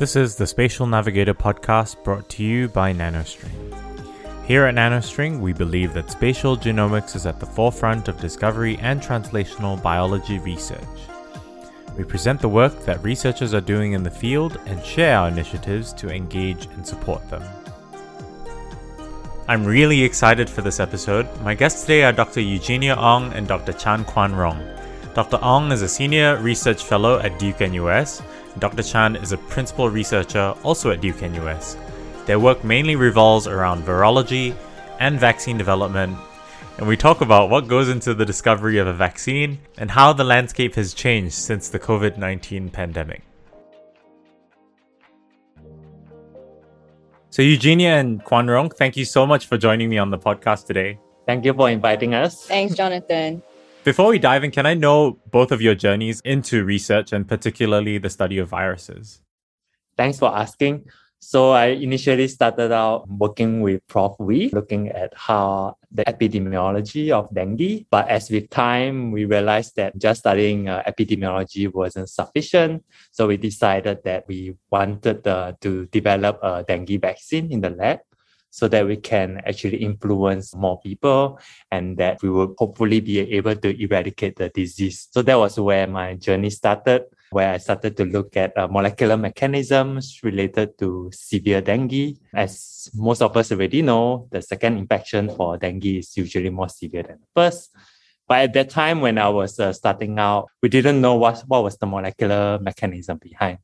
This is the Spatial Navigator podcast brought to you by NanoString. Here at NanoString, we believe that spatial genomics is at the forefront of discovery and translational biology research. We present the work that researchers are doing in the field and share our initiatives to engage and support them. I'm really excited for this episode. My guests today are Dr. Eugenia Ong and Dr. Chan Kuan Rong. Dr. Ong is a senior research fellow at Duke NUS. And Dr. Chan is a principal researcher also at Duke NUS. Their work mainly revolves around virology and vaccine development, and we talk about what goes into the discovery of a vaccine and how the landscape has changed since the COVID 19 pandemic. So, Eugenia and Kuan Rong, thank you so much for joining me on the podcast today. Thank you for inviting us. Thanks, Jonathan. Before we dive in, can I know both of your journeys into research and particularly the study of viruses? Thanks for asking. So I initially started out working with Prof. Wee, looking at how the epidemiology of dengue. But as with time, we realized that just studying uh, epidemiology wasn't sufficient. So we decided that we wanted uh, to develop a dengue vaccine in the lab so that we can actually influence more people and that we will hopefully be able to eradicate the disease. So that was where my journey started where I started to look at uh, molecular mechanisms related to severe dengue. As most of us already know, the second infection for dengue is usually more severe than the first. But at that time, when I was uh, starting out, we didn't know what, what was the molecular mechanism behind.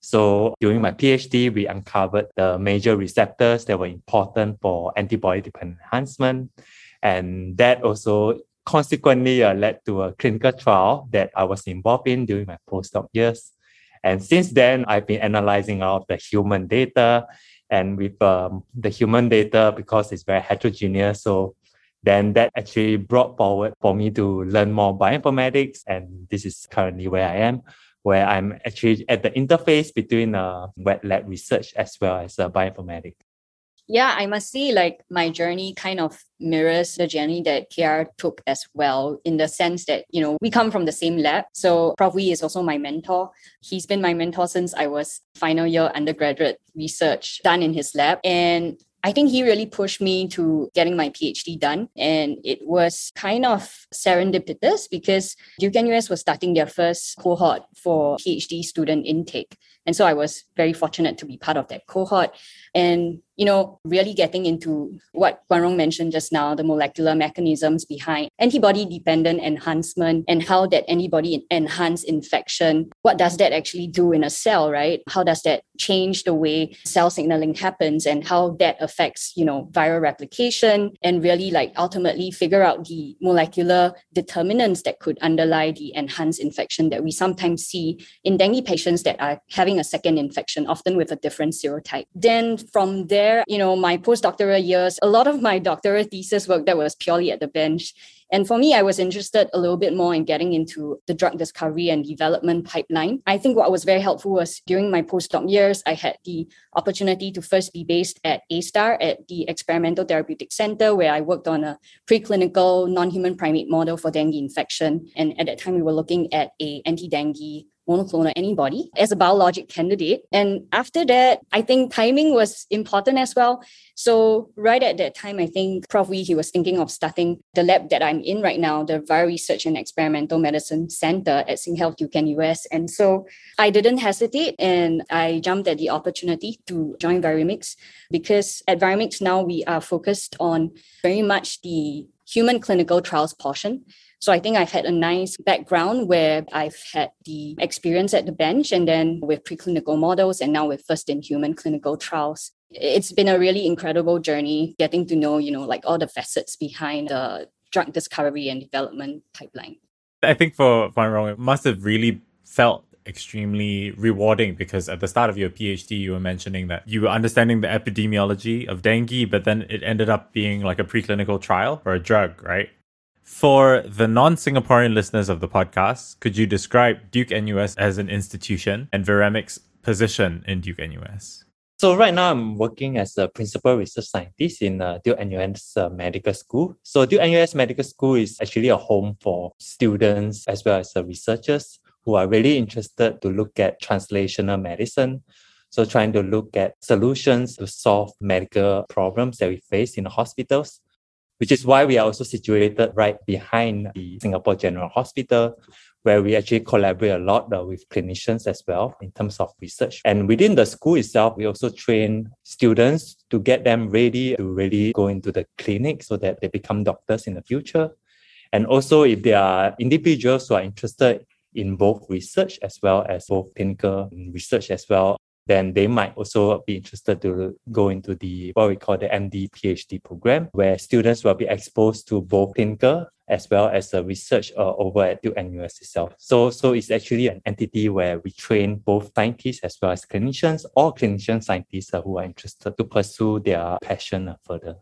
So during my PhD, we uncovered the major receptors that were important for antibody dependent enhancement. And that also consequently uh, led to a clinical trial that I was involved in during my postdoc years. And since then, I've been analyzing all of the human data. And with um, the human data, because it's very heterogeneous, so then that actually brought forward for me to learn more bioinformatics. And this is currently where I am, where I'm actually at the interface between uh, wet lab research as well as uh, bioinformatics yeah, I must say, like my journey kind of mirrors the journey that KR took as well, in the sense that, you know, we come from the same lab. So Prof. Wee is also my mentor. He's been my mentor since I was final year undergraduate research done in his lab. And I think he really pushed me to getting my PhD done. And it was kind of serendipitous because Duke NUS was starting their first cohort for PhD student intake. And so I was very fortunate to be part of that cohort. And you know really getting into what Kuan Rong mentioned just now the molecular mechanisms behind antibody dependent enhancement and how that antibody enhance infection. What does that actually do in a cell right? How does that change the way cell signaling happens and how that affects you know viral replication and really like ultimately figure out the molecular determinants that could underlie the enhanced infection that we sometimes see in dengue patients that are having a second infection often with a different serotype then from there, you know, my postdoctoral years, a lot of my doctoral thesis work that was purely at the bench. And for me, I was interested a little bit more in getting into the drug discovery and development pipeline. I think what was very helpful was during my postdoc years, I had the opportunity to first be based at ASTAR at the Experimental Therapeutic Center, where I worked on a preclinical non-human primate model for dengue infection. And at that time, we were looking at a anti-dengue monoclonal antibody as a biologic candidate. And after that, I think timing was important as well. So right at that time, I think Prof. Wee, he was thinking of starting the lab that I'm in right now, the Viral Research and Experimental Medicine Center at SingHealth Duke NUS. And so I didn't hesitate and I jumped at the opportunity to join Viremix because at Viremix now we are focused on very much the human clinical trials portion. So I think I've had a nice background where I've had the experience at the bench and then with preclinical models and now with first in human clinical trials. It's been a really incredible journey getting to know, you know, like all the facets behind the drug discovery and development pipeline. I think for Kuan Rong, it must have really felt extremely rewarding because at the start of your PhD, you were mentioning that you were understanding the epidemiology of dengue, but then it ended up being like a preclinical trial for a drug, right? For the non Singaporean listeners of the podcast, could you describe Duke NUS as an institution and Viremix's position in Duke NUS? So right now I'm working as a principal research scientist in uh, Duke NUS uh, Medical School. So Duke NUS Medical School is actually a home for students as well as uh, researchers who are really interested to look at translational medicine. So trying to look at solutions to solve medical problems that we face in the hospitals, which is why we are also situated right behind the Singapore General Hospital, where we actually collaborate a lot uh, with clinicians as well in terms of research. And within the school itself, we also train students to get them ready to really go into the clinic so that they become doctors in the future. And also, if there are individuals who are interested in both research as well as both clinical research as well, then they might also be interested to go into the what we call the MD PhD program, where students will be exposed to both clinical as well as the research uh, over at Duke NUS itself. So, so it's actually an entity where we train both scientists as well as clinicians or clinician scientists uh, who are interested to pursue their passion further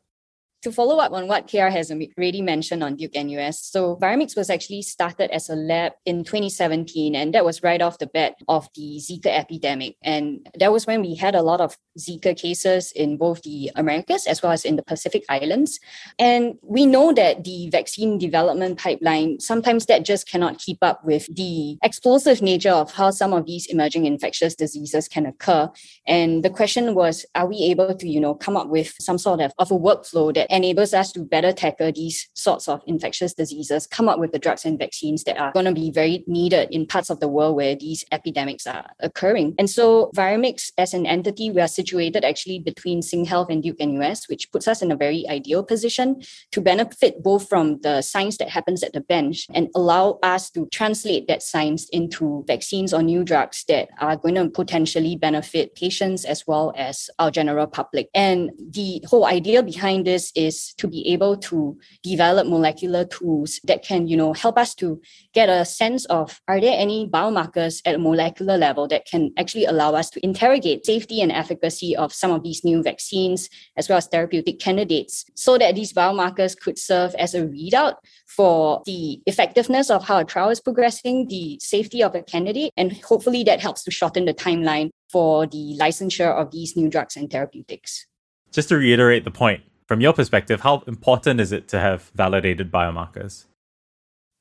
to follow up on what KR has already mentioned on Duke NUS, so Viremix was actually started as a lab in 2017, and that was right off the bat of the Zika epidemic. And that was when we had a lot of Zika cases in both the Americas as well as in the Pacific Islands. And we know that the vaccine development pipeline, sometimes that just cannot keep up with the explosive nature of how some of these emerging infectious diseases can occur. And the question was, are we able to, you know, come up with some sort of, of a workflow that enables us to better tackle these sorts of infectious diseases, come up with the drugs and vaccines that are going to be very needed in parts of the world where these epidemics are occurring. And so Viremix as an entity, we are situated actually between SingHealth and Duke NUS, which puts us in a very ideal position to benefit both from the science that happens at the bench and allow us to translate that science into vaccines or new drugs that are going to potentially benefit patients as well as our general public. And the whole idea behind this is to be able to develop molecular tools that can, you know, help us to get a sense of are there any biomarkers at a molecular level that can actually allow us to interrogate safety and efficacy of some of these new vaccines as well as therapeutic candidates so that these biomarkers could serve as a readout for the effectiveness of how a trial is progressing, the safety of a candidate, and hopefully that helps to shorten the timeline for the licensure of these new drugs and therapeutics. Just to reiterate the point, from your perspective, how important is it to have validated biomarkers?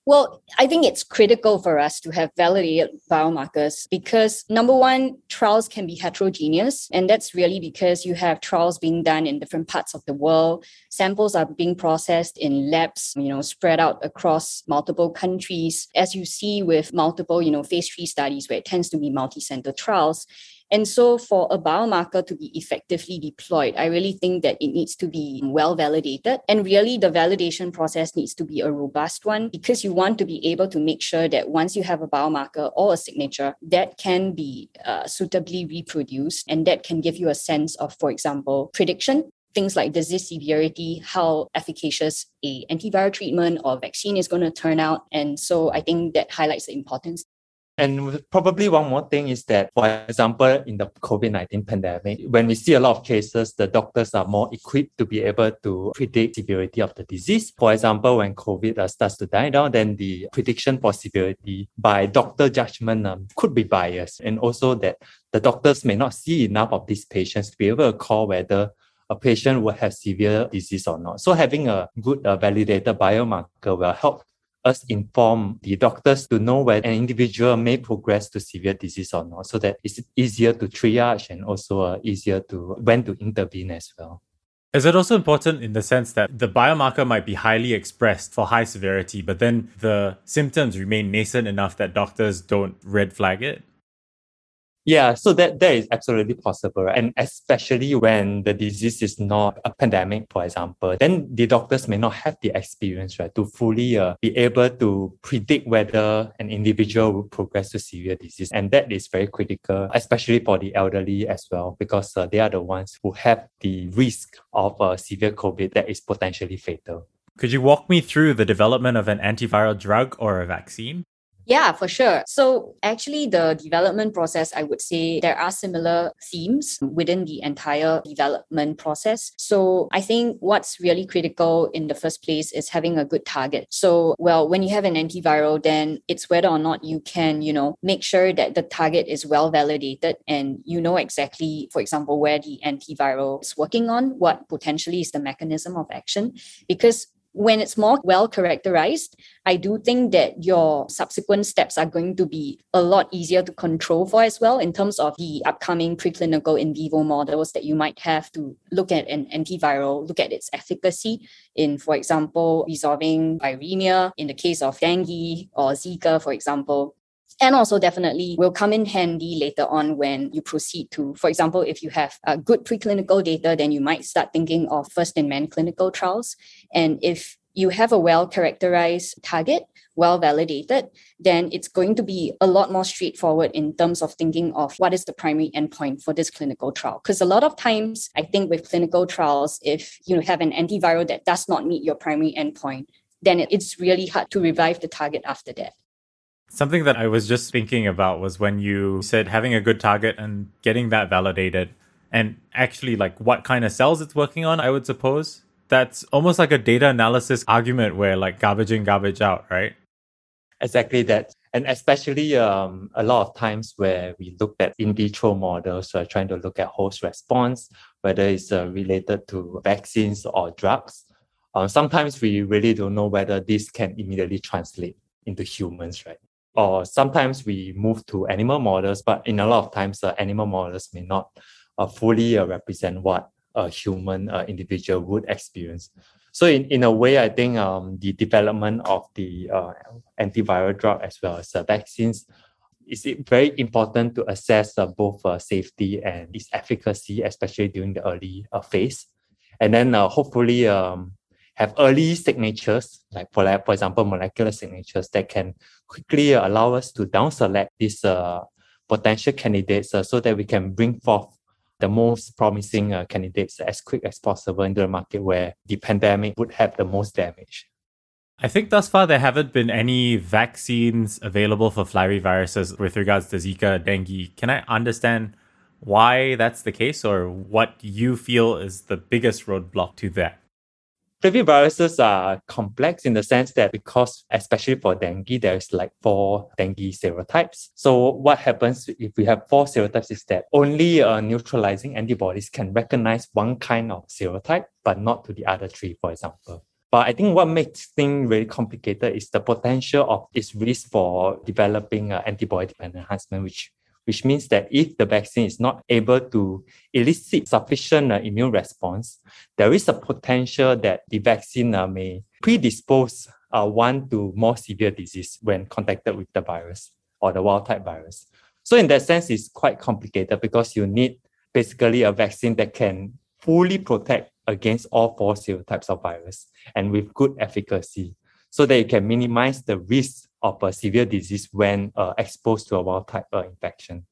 Well, I think it's critical for us to have validated biomarkers because number one, trials can be heterogeneous. And that's really because you have trials being done in different parts of the world. Samples are being processed in labs, you know, spread out across multiple countries. As you see with multiple, you know, phase three studies where it tends to be multi-center trials, and so, for a biomarker to be effectively deployed, I really think that it needs to be well validated. And really, the validation process needs to be a robust one because you want to be able to make sure that once you have a biomarker or a signature, that can be uh, suitably reproduced and that can give you a sense of, for example, prediction things like disease severity, how efficacious a antiviral treatment or vaccine is going to turn out. And so I think that highlights the importance. And probably one more thing is that, for example, in the COVID 19 pandemic, when we see a lot of cases, the doctors are more equipped to be able to predict severity of the disease. For example, when COVID uh, starts to die down, then the prediction for severity by doctor judgment um, could be biased. And also that the doctors may not see enough of these patients to be able to call whether a patient will have severe disease or not. So having a good uh, validated biomarker will help us inform the doctors to know whether an individual may progress to severe disease or not, so that it's easier to triage and also uh, easier to when to intervene as well. Is it also important in the sense that the biomarker might be highly expressed for high severity, but then the symptoms remain nascent enough that doctors don't red flag it? Yeah, so that that is absolutely possible, and especially when the disease is not a pandemic, for example, then the doctors may not have the experience, right, to fully uh, be able to predict whether an individual will progress to severe disease, and that is very critical, especially for the elderly as well, because uh, they are the ones who have the risk of uh, severe COVID that is potentially fatal. Could you walk me through the development of an antiviral drug or a vaccine? Yeah, for sure. So, actually, the development process, I would say there are similar themes within the entire development process. So, I think what's really critical in the first place is having a good target. So, well, when you have an antiviral, then it's whether or not you can, you know, make sure that the target is well validated and you know exactly, for example, where the antiviral is working on, what potentially is the mechanism of action. Because when it's more well characterized, I do think that your subsequent steps are going to be a lot easier to control for as well in terms of the upcoming preclinical in vivo models that you might have to look at an antiviral, look at its efficacy in, for example, resolving viremia in the case of dengue or Zika, for example and also definitely will come in handy later on when you proceed to, for example, if you have a good preclinical data, then you might start thinking of first in man clinical trials. And if you have a well characterized target, well validated, then it's going to be a lot more straightforward in terms of thinking of what is the primary endpoint for this clinical trial. Because a lot of times, I think with clinical trials, if you have an antiviral that does not meet your primary endpoint, then it's really hard to revive the target after that. Something that I was just thinking about was when you said having a good target and getting that validated and actually like what kind of cells it's working on, I would suppose. That's almost like a data analysis argument where like garbage in, garbage out, right? Exactly that. And especially um, a lot of times where we look at in vitro models, uh, trying to look at host response, whether it's uh, related to vaccines or drugs. Uh, sometimes we really don't know whether this can immediately translate into humans, right? Or sometimes we move to animal models, but in a lot of times, uh, animal models may not uh, fully uh, represent what a human uh, individual would experience. So in, in a way, I think um, the development of the uh, antiviral drug as well as vaccines is very important to assess uh, both safety and its efficacy, especially during the early phase. And then hopefully um, have early signatures, like for, for example, molecular signatures that can quickly allow us to down select these uh, potential candidates uh, so that we can bring forth the most promising uh, candidates as quick as possible into the market where the pandemic would have the most damage. I think thus far there haven't been any vaccines available for flaviviruses with regards to Zika, dengue. Can I understand why that's the case or what you feel is the biggest roadblock to that? Flaviviruses are complex in the sense that because, especially for dengue, there's like four dengue serotypes. So what happens if we have four serotypes is that only uh, neutralizing antibodies can recognize one kind of serotype, but not to the other three, for example. But I think what makes things really complicated is the potential of its risk for developing uh, antibody dependent enhancement, which which means that if the vaccine is not able to elicit sufficient uh, immune response, there is a potential that the vaccine uh, may predispose uh, one to more severe disease when contacted with the virus or the wild type virus. So in that sense, it's quite complicated because you need basically a vaccine that can fully protect against all four serotypes of virus and with good efficacy so that you can minimize the risk of a severe disease when uh, exposed to a wild type uh, infection.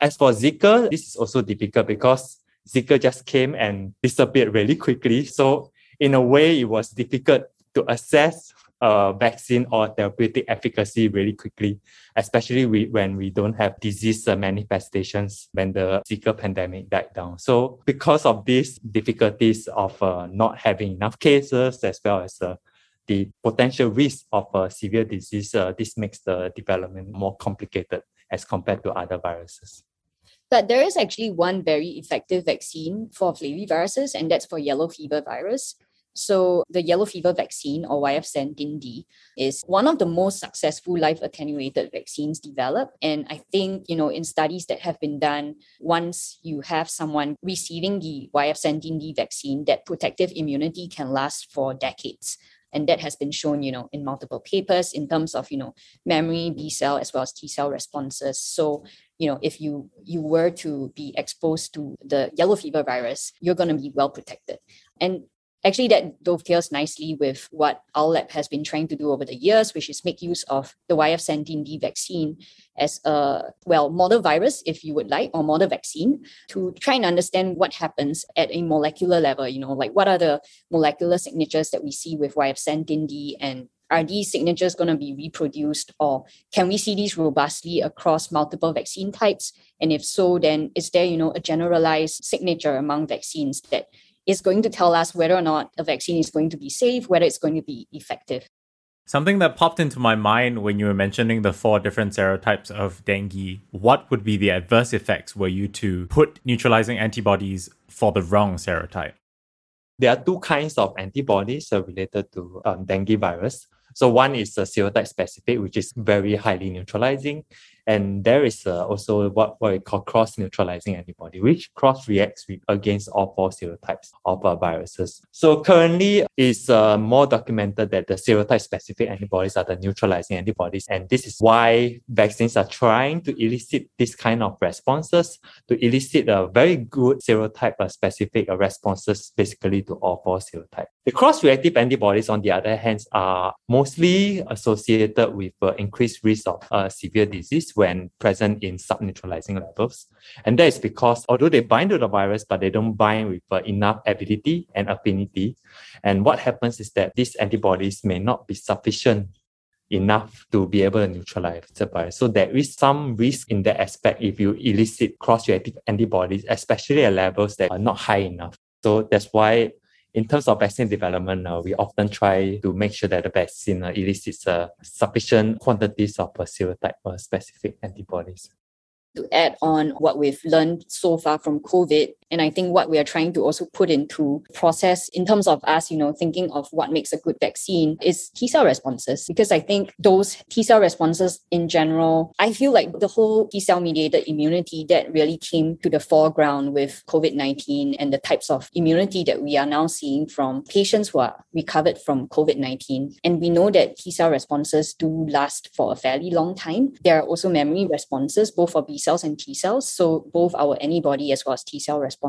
As for Zika, this is also difficult because Zika just came and disappeared really quickly. So in a way, it was difficult to assess a vaccine or therapeutic efficacy really quickly, especially we, when we don't have disease uh, manifestations when the Zika pandemic died down. So because of these difficulties of uh, not having enough cases as well as uh, the potential risk of a severe disease, uh, this makes the development more complicated as compared to other viruses. But there is actually one very effective vaccine for flaviviruses, and that's for yellow fever virus. So the yellow fever vaccine or YF-17D is one of the most successful live attenuated vaccines developed. And I think, you know, in studies that have been done, once you have someone receiving the YF-17D vaccine, that protective immunity can last for decades and that has been shown you know in multiple papers in terms of you know memory b cell as well as t cell responses. So you know if you you were to be exposed to the yellow fever virus you're going to be well protected. And actually that dovetails nicely with what our lab has been trying to do over the years, which is make use of the YF-17D vaccine as a, well, model virus, if you would like, or model vaccine to try and understand what happens at a molecular level, you know, like what are the molecular signatures that we see with YF-17D and are these signatures going to be reproduced or can we see these robustly across multiple vaccine types? And if so then is there you know a generalized signature among vaccines that is going to tell us whether or not a vaccine is going to be safe, whether it's going to be effective. Something that popped into my mind when you were mentioning the four different serotypes of dengue, what would be the adverse effects were you to put neutralizing antibodies for the wrong serotype? There are two kinds of antibodies related to um, dengue virus. So one is a serotype specific, which is very highly neutralizing. And there is uh, also what, what we call cross-neutralizing antibody, which cross-reacts with, against all four serotypes of uh, viruses. So currently, it's uh, more documented that the serotype-specific antibodies are the neutralizing antibodies, and this is why vaccines are trying to elicit this kind of responses to elicit a very good serotype-specific uh, responses, basically to all four serotypes. The cross-reactive antibodies, on the other hand, are mostly associated with uh, increased risk of uh, severe disease when present in subneutralizing levels. And that is because although they bind to the virus, but they don't bind with uh, enough avidity and affinity. And what happens is that these antibodies may not be sufficient enough to be able to neutralize the virus. So there is some risk in that aspect if you elicit cross-reactive antibodies, especially at levels that are not high enough. So that's why in terms of vaccine development, uh, we often try to make sure that the vaccine uh, elicits uh, sufficient quantities of uh, serotype uh, specific antibodies to add on what we've learned so far from COVID. And I think what we are trying to also put into process in terms of us, you know, thinking of what makes a good vaccine is T cell responses. Because I think those T cell responses in general, I feel like the whole T cell mediated immunity that really came to the foreground with COVID 19 and the types of immunity that we are now seeing from patients who are recovered from COVID 19. And we know that T cell responses do last for a fairly long time. There are also memory responses, both for B cells and T cells. So both our antibody as well as T cell responses.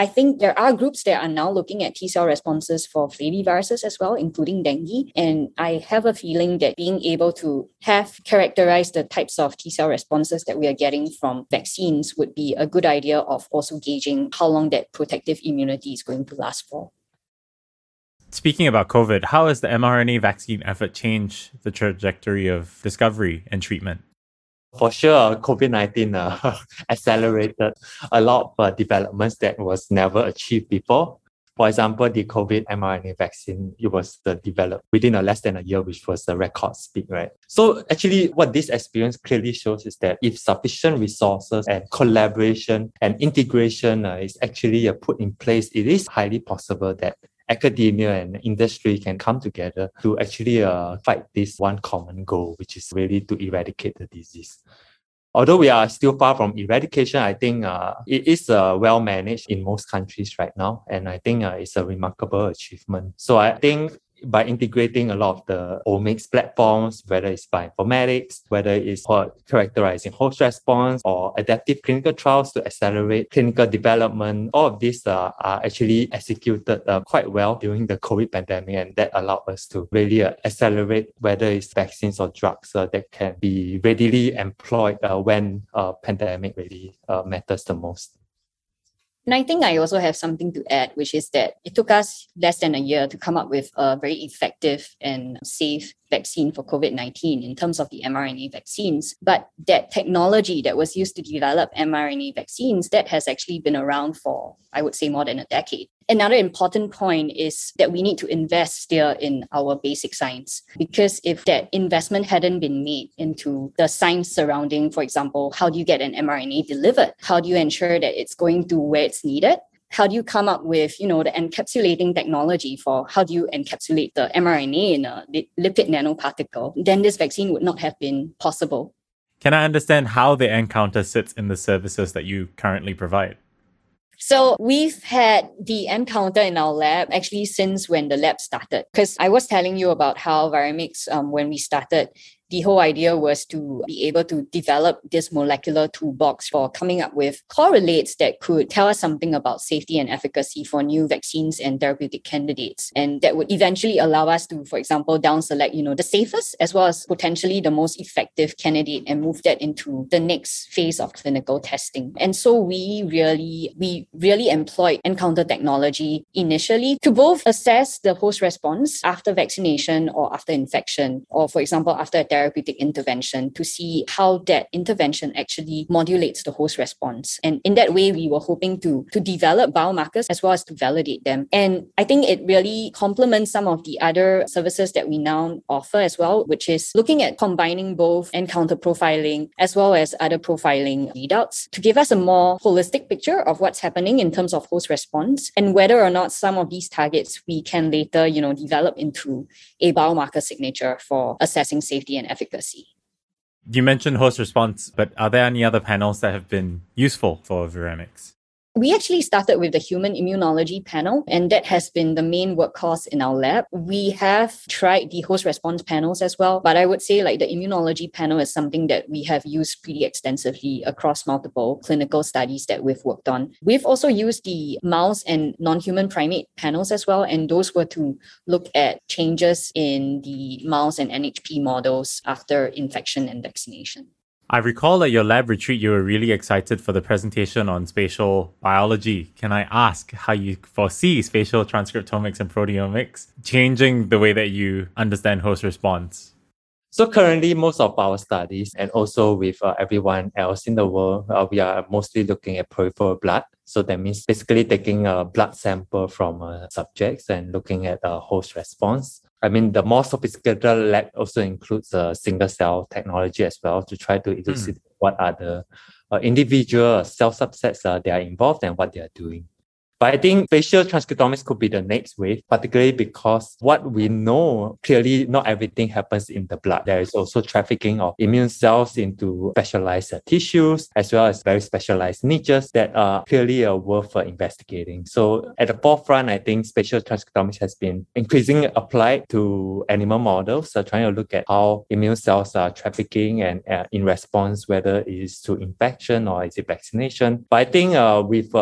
I think there are groups that are now looking at T cell responses for flaviviruses as well, including dengue. And I have a feeling that being able to have characterized the types of T cell responses that we are getting from vaccines would be a good idea of also gauging how long that protective immunity is going to last for. Speaking about COVID, how has the mRNA vaccine effort changed the trajectory of discovery and treatment? For sure, COVID 19 uh, accelerated a lot of uh, developments that was never achieved before. For example, the COVID mRNA vaccine, it was uh, developed within a less than a year, which was a record speed, right? So actually what this experience clearly shows is that if sufficient resources and collaboration and integration uh, is actually uh, put in place, it is highly possible that academia and industry can come together to actually uh, fight this one common goal, which is really to eradicate the disease. Although we are still far from eradication, I think uh, it is uh, well managed in most countries right now. And I think uh, it's a remarkable achievement. So I think by integrating a lot of the omics platforms, whether it's bioinformatics, whether it's for characterizing host response or adaptive clinical trials to accelerate clinical development. All of these uh, are actually executed uh, quite well during the COVID pandemic, and that allowed us to really uh, accelerate whether it's vaccines or drugs uh, that can be readily employed uh, when a pandemic really uh, matters the most. And I think I also have something to add, which is that it took us less than a year to come up with a very effective and safe vaccine for COVID 19 in terms of the mRNA vaccines. But that technology that was used to develop mRNA vaccines, that has actually been around for, I would say, more than a decade. Another important point is that we need to invest still in our basic science because if that investment hadn't been made into the science surrounding, for example, how do you get an mRNA delivered? How do you ensure that it's going to where it's needed? how do you come up with you know the encapsulating technology for how do you encapsulate the mRNA in a lipid nanoparticle? Then this vaccine would not have been possible. Can I understand how the encounter sits in the services that you currently provide? So we've had the encounter in our lab actually since when the lab started. Because I was telling you about how Viremix, um, when we started, the whole idea was to be able to develop this molecular toolbox for coming up with correlates that could tell us something about safety and efficacy for new vaccines and therapeutic candidates. And that would eventually allow us to, for example, down select, you know, the safest as well as potentially the most effective candidate and move that into the next phase of clinical testing. And so we really, we really employed nCounter technology initially to both assess the host response after vaccination or after infection, or for example, after a therapeutic intervention to see how that intervention actually modulates the host response. And in that way, we were hoping to, to develop biomarkers as well as to validate them. And I think it really complements some of the other services that we now offer as well, which is looking at combining both encounter profiling as well as other profiling readouts to give us a more holistic picture of what's happening in terms of host response and whether or not some of these targets we can later, you know, develop into a biomarker signature for assessing safety and efficacy. You mentioned host response, but are there any other panels that have been useful for viremics? We actually started with the human immunology panel, and that has been the main workhorse in our lab. We have tried the host response panels as well, but I would say like the immunology panel is something that we have used pretty extensively across multiple clinical studies that we've worked on. We've also used the mouse and non human primate panels as well, and those were to look at changes in the mouse and NHP models after infection and vaccination. I recall at your lab retreat, you were really excited for the presentation on spatial biology. Can I ask how you foresee spatial transcriptomics and proteomics changing the way that you understand host response? So currently, most of our studies and also with uh, everyone else in the world, uh, we are mostly looking at peripheral blood. So that means basically taking a blood sample from uh, subjects and looking at a host response. I mean, the more sophisticated lab also includes a single cell technology as well to try to elucidate mm. what are the uh, individual cell subsets uh, they are involved and what they are doing. But I think spatial transcriptomics could be the next wave, particularly because what we know clearly not everything happens in the blood. There is also trafficking of immune cells into specialized uh, tissues as well as very specialized niches that are clearly uh, worth uh, investigating. So at the forefront, I think spatial transcriptomics has been increasingly applied to animal models, uh, trying to look at how immune cells are trafficking and uh, in response, whether it is to infection or is it vaccination. But I think uh, with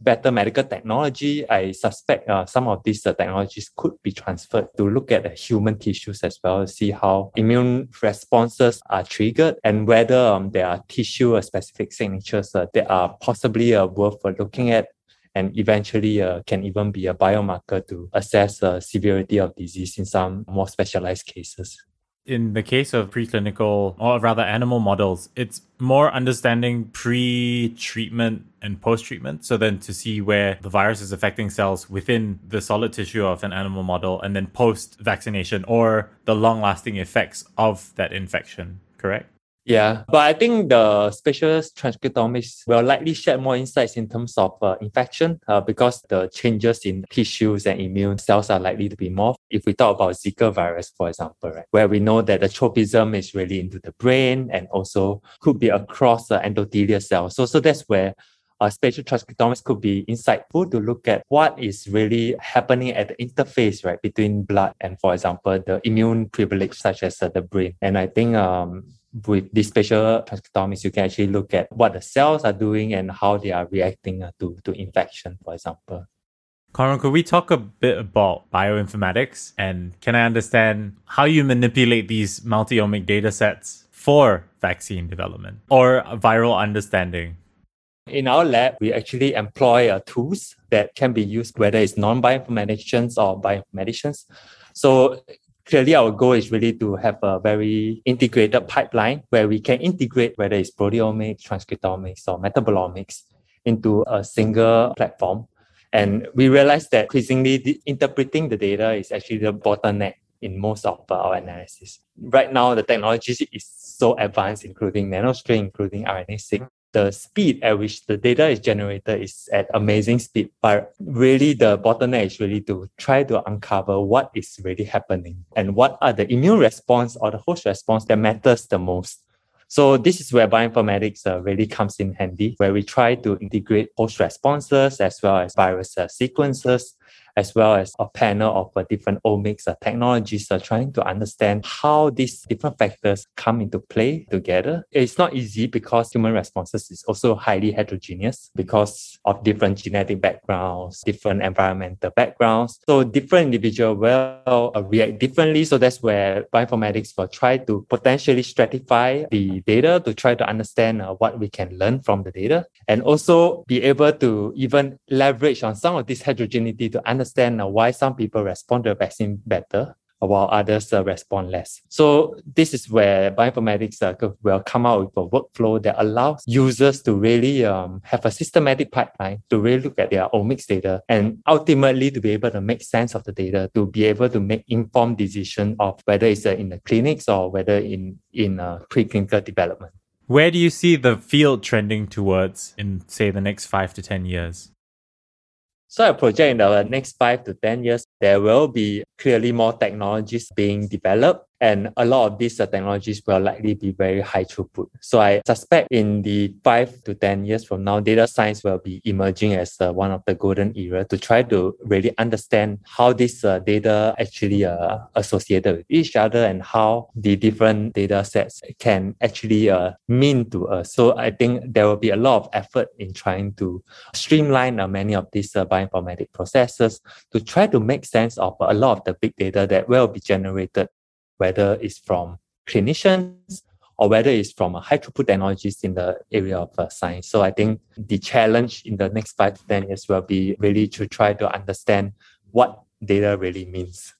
better medical technology, I suspect uh, some of these uh, technologies could be transferred to look at the human tissues as well, see how immune responses are triggered and whether um, there are tissue specific signatures uh, that are possibly uh, worth looking at and eventually uh, can even be a biomarker to assess the severity of disease in some more specialized cases in the case of preclinical or rather animal models, it's more understanding pre treatment and post treatment. So then to see where the virus is affecting cells within the solid tissue of an animal model and then post vaccination or the long lasting effects of that infection, correct? Yeah, but I think the spatial transcriptomics will likely shed more insights in terms of uh, infection uh, because the changes in tissues and immune cells are likely to be more. If we talk about Zika virus, for example, right, where we know that the tropism is really into the brain and also could be across the endothelial cells. So, so that's where uh, spatial transcriptomics could be insightful to look at what is really happening at the interface, right, between blood and, for example, the immune privilege, such as uh, the brain. And I think um, with this spatial transcriptomics, you can actually look at what the cells are doing and how they are reacting uh, to, to infection, for example. Conrong, could we talk a bit about bioinformatics? And can I understand how you manipulate these multi-omic data sets for vaccine development or viral understanding? In our lab, we actually employ uh, tools that can be used, whether it's non-bioinformaticians or bioinformaticians. So clearly our goal is really to have a very integrated pipeline where we can integrate whether it's proteomics, transcriptomics, or metabolomics into a single platform. And we realized that increasingly the, interpreting the data is actually the bottleneck in most of our analysis. Right now, the technology is so advanced, including nanostring, including RNA-seq, the speed at which the data is generated is at amazing speed. But really, the bottleneck is really to try to uncover what is really happening and what are the immune response or the host response that matters the most. So this is where bioinformatics uh, really comes in handy, where we try to integrate host responses as well as virus uh, sequences as well as a panel of uh, different omics uh, technologies are trying to understand how these different factors come into play together. It's not easy because human responses is also highly heterogeneous because of different genetic backgrounds, different environmental backgrounds. So different individuals will uh, react differently. So that's where bioinformatics will try to potentially stratify the data to try to understand what we can learn from the data and also be able to even leverage on some of this heterogeneity to understand understand why some people respond to a vaccine better while others uh, respond less. So this is where bioinformatics uh, will come out with a workflow that allows users to really um, have a systematic pipeline to really look at their omics data and ultimately to be able to make sense of the data, to be able to make informed decision of whether it's uh, in the clinics or whether in, in uh, preclinical development. Where do you see the field trending towards in, say, the next five to 10 years? So I project in the next five to 10 years, there will be clearly more technologies being developed and a lot of these uh, technologies will likely be very high throughput. So I suspect in the five to 10 years from now, data science will be emerging as uh, one of the golden era to try to really understand how this uh, data actually uh, associated with each other and how the different data sets can actually uh, mean to us. So I think there will be a lot of effort in trying to streamline uh, many of these bioinformatic processes to try to make sense of a lot of the big data that will be generated whether it's from clinicians or whether it's from a high throughput technologies in the area of uh, science. So I think the challenge in the next five to 10 years will be really to try to understand what data really means.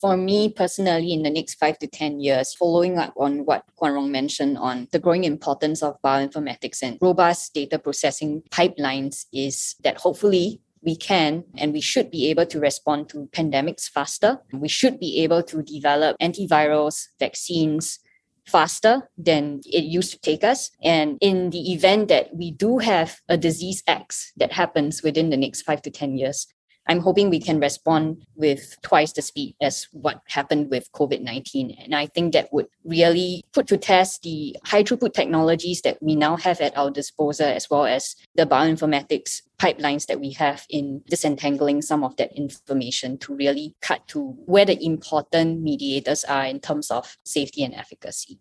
For me personally, in the next five to 10 years, following up on what Kuan Rong mentioned on the growing importance of bioinformatics and robust data processing pipelines is that hopefully we can and we should be able to respond to pandemics faster. We should be able to develop antivirals, vaccines faster than it used to take us. And in the event that we do have a disease X that happens within the next five to 10 years, I'm hoping we can respond with twice the speed as what happened with COVID 19. And I think that would really put to test the high throughput technologies that we now have at our disposal, as well as the bioinformatics pipelines that we have in disentangling some of that information to really cut to where the important mediators are in terms of safety and efficacy.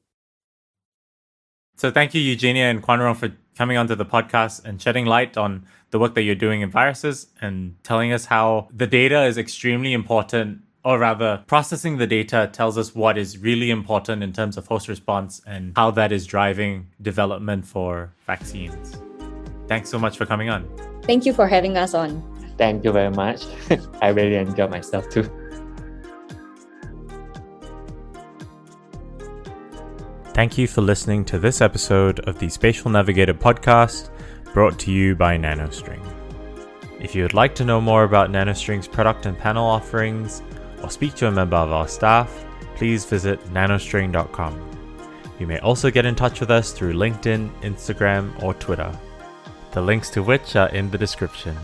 So thank you, Eugenia and Kwanrong, for coming onto the podcast and shedding light on the work that you're doing in viruses and telling us how the data is extremely important, or rather, processing the data tells us what is really important in terms of host response and how that is driving development for vaccines. Thanks so much for coming on. Thank you for having us on. Thank you very much. I really enjoyed myself too. Thank you for listening to this episode of the Spatial Navigator podcast brought to you by NanoString. If you would like to know more about NanoString's product and panel offerings or speak to a member of our staff, please visit nanostring.com. You may also get in touch with us through LinkedIn, Instagram, or Twitter, the links to which are in the description.